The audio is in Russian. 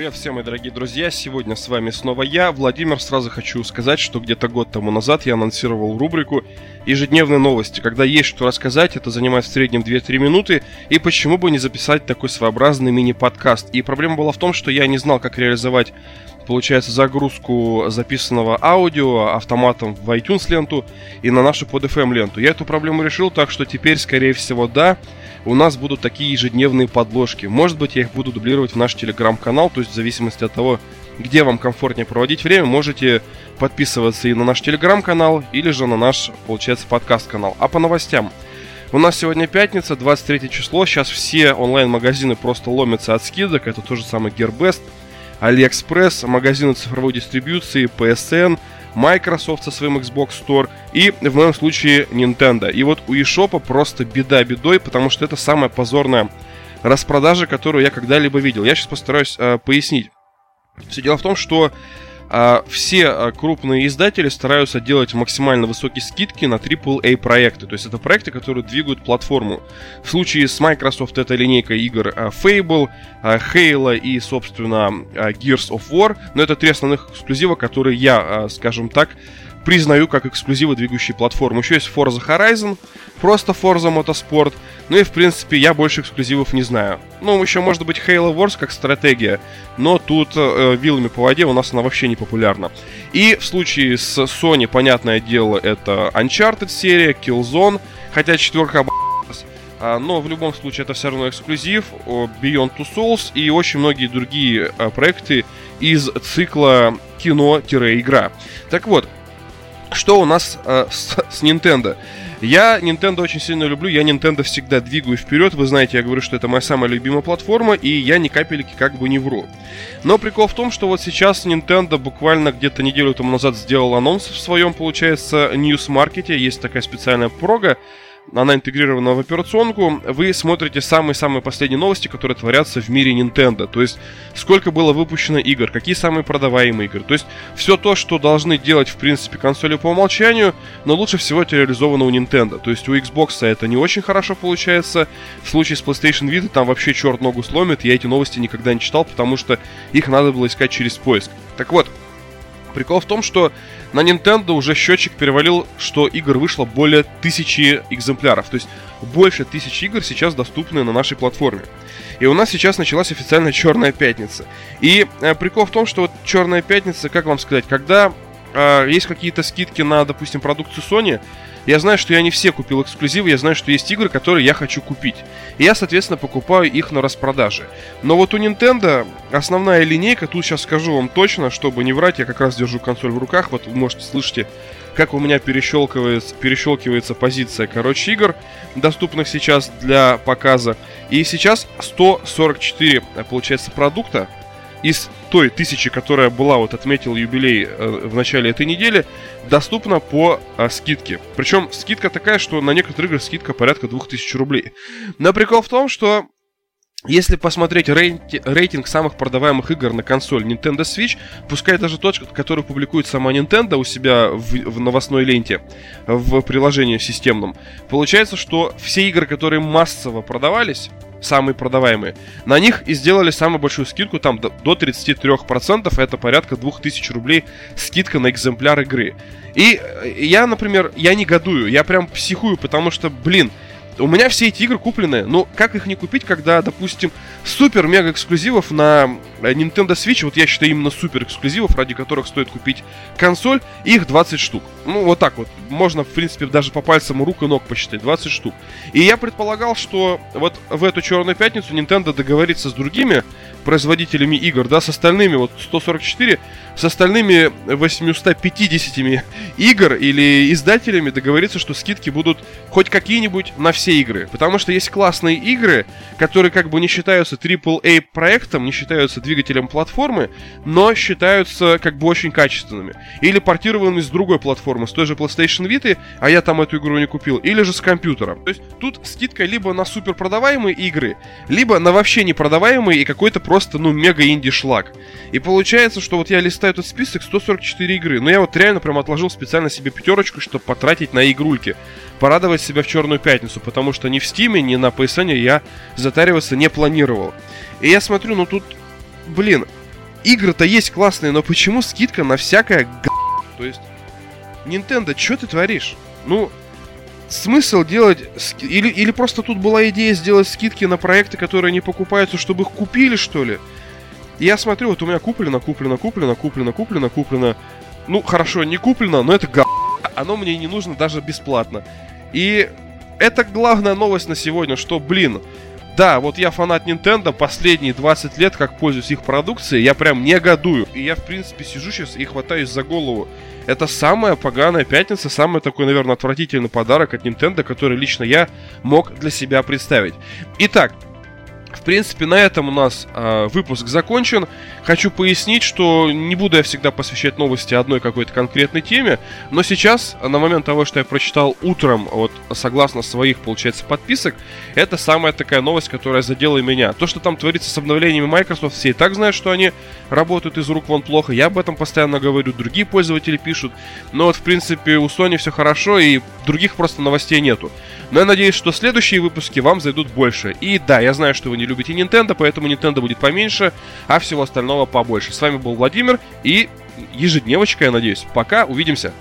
Привет всем, мои дорогие друзья! Сегодня с вами снова я, Владимир. Сразу хочу сказать, что где-то год тому назад я анонсировал рубрику «Ежедневные новости». Когда есть что рассказать, это занимает в среднем 2-3 минуты, и почему бы не записать такой своеобразный мини-подкаст. И проблема была в том, что я не знал, как реализовать получается, загрузку записанного аудио автоматом в iTunes ленту и на нашу под FM ленту. Я эту проблему решил, так что теперь, скорее всего, да, у нас будут такие ежедневные подложки. Может быть, я их буду дублировать в наш телеграм-канал, то есть в зависимости от того, где вам комфортнее проводить время, можете подписываться и на наш телеграм-канал, или же на наш, получается, подкаст-канал. А по новостям. У нас сегодня пятница, 23 число. Сейчас все онлайн-магазины просто ломятся от скидок. Это тот же самый Gearbest, AliExpress, магазины цифровой дистрибьюции, PSN, Microsoft со своим Xbox Store и, в моем случае, Nintendo. И вот у eShop просто беда бедой, потому что это самая позорная распродажа, которую я когда-либо видел. Я сейчас постараюсь э, пояснить. Все дело в том, что а, все а, крупные издатели стараются делать максимально высокие скидки на AAA проекты. То есть это проекты, которые двигают платформу. В случае с Microsoft это линейка игр а, Fable, Halo и, собственно, Gears of War. Но это три основных эксклюзива, которые я, скажем так, признаю как эксклюзивы двигающие платформы. Еще есть Forza Horizon, просто Forza Motorsport. Ну и, в принципе, я больше эксклюзивов не знаю. Ну, еще может быть Halo Wars как стратегия, но тут э, вилами по воде у нас она вообще не популярна. И в случае с Sony, понятное дело, это Uncharted серия, Killzone, хотя четверка а, но в любом случае это все равно эксклюзив, Beyond Two Souls и очень многие другие а, проекты из цикла кино-игра. Так вот, что у нас э, с, с Nintendo? Я Nintendo очень сильно люблю, я Nintendo всегда двигаю вперед. Вы знаете, я говорю, что это моя самая любимая платформа, и я ни капельки как бы не вру. Но прикол в том, что вот сейчас Nintendo буквально где-то неделю тому назад сделал анонс в своем, получается, ньюс-маркете. Есть такая специальная прога, она интегрирована в операционку, вы смотрите самые-самые последние новости, которые творятся в мире Nintendo. То есть, сколько было выпущено игр, какие самые продаваемые игры. То есть, все то, что должны делать, в принципе, консоли по умолчанию, но лучше всего это реализовано у Nintendo. То есть, у Xbox это не очень хорошо получается. В случае с PlayStation Vita там вообще черт ногу сломит. Я эти новости никогда не читал, потому что их надо было искать через поиск. Так вот, Прикол в том, что на Nintendo уже счетчик перевалил, что игр вышло более тысячи экземпляров. То есть больше тысячи игр сейчас доступны на нашей платформе. И у нас сейчас началась официальная Черная Пятница. И э, прикол в том, что вот Черная Пятница, как вам сказать, когда э, есть какие-то скидки на, допустим, продукцию Sony, я знаю, что я не все купил эксклюзивы, я знаю, что есть игры, которые я хочу купить. И я, соответственно, покупаю их на распродаже. Но вот у Nintendo основная линейка, тут сейчас скажу вам точно, чтобы не врать, я как раз держу консоль в руках, вот вы можете слышите, как у меня перещелкивается, перещелкивается позиция, короче, игр, доступных сейчас для показа. И сейчас 144, получается, продукта, из той тысячи, которая была, вот отметил юбилей э, в начале этой недели, доступна по э, скидке. Причем скидка такая, что на некоторые игры скидка порядка 2000 рублей. Но прикол в том, что если посмотреть рейти, рейтинг самых продаваемых игр на консоль Nintendo Switch, пускай даже тот, который публикует сама Nintendo у себя в, в новостной ленте, в приложении системном, получается, что все игры, которые массово продавались, самые продаваемые. На них и сделали самую большую скидку, там до 33%, это порядка 2000 рублей скидка на экземпляр игры. И э, я, например, я негодую, я прям психую, потому что, блин, у меня все эти игры куплены, но как их не купить, когда, допустим, супер-мега эксклюзивов на Nintendo Switch, вот я считаю именно супер эксклюзивов, ради которых стоит купить консоль, их 20 штук. Ну, вот так вот. Можно, в принципе, даже по пальцам рук и ног посчитать. 20 штук. И я предполагал, что вот в эту черную пятницу Nintendo договорится с другими производителями игр, да, с остальными, вот 144, с остальными 850 игр или издателями договориться, что скидки будут хоть какие-нибудь на все игры. Потому что есть классные игры, которые как бы не считаются AAA проектом, не считаются двигателем платформы, но считаются как бы очень качественными. Или портированными с другой платформы, с той же PlayStation Vita, а я там эту игру не купил, или же с компьютером. То есть тут скидка либо на супер продаваемые игры, либо на вообще не продаваемые и какой-то просто, ну, мега инди шлак. И получается, что вот я листаю этот список 144 игры, но я вот реально прям отложил специально себе пятерочку, чтобы потратить на игрульки порадовать себя в Черную Пятницу, потому что ни в Стиме, ни на PSN я затариваться не планировал. И я смотрю, ну тут, блин, игры-то есть классные, но почему скидка на всякое г... То есть, Nintendo, что ты творишь? Ну, смысл делать... Или, или просто тут была идея сделать скидки на проекты, которые не покупаются, чтобы их купили, что ли? я смотрю, вот у меня куплено, куплено, куплено, куплено, куплено, куплено. Ну, хорошо, не куплено, но это га... Оно мне не нужно даже бесплатно. И это главная новость на сегодня, что, блин, да, вот я фанат Nintendo, последние 20 лет, как пользуюсь их продукцией, я прям негодую. И я, в принципе, сижу сейчас и хватаюсь за голову. Это самая поганая пятница, самый такой, наверное, отвратительный подарок от Nintendo, который лично я мог для себя представить. Итак, в принципе, на этом у нас э, выпуск закончен. Хочу пояснить, что не буду я всегда посвящать новости одной какой-то конкретной теме, но сейчас, на момент того, что я прочитал утром, вот согласно своих, получается, подписок, это самая такая новость, которая задела меня. То, что там творится с обновлениями Microsoft, все и так знают, что они работают из рук вон плохо. Я об этом постоянно говорю, другие пользователи пишут. Но вот, в принципе, у Sony все хорошо, и других просто новостей нету. Но я надеюсь, что следующие выпуски вам зайдут больше. И да, я знаю, что вы не любите Nintendo, поэтому Nintendo будет поменьше, а всего остального побольше. С вами был Владимир и ежедневочка, я надеюсь. Пока, увидимся.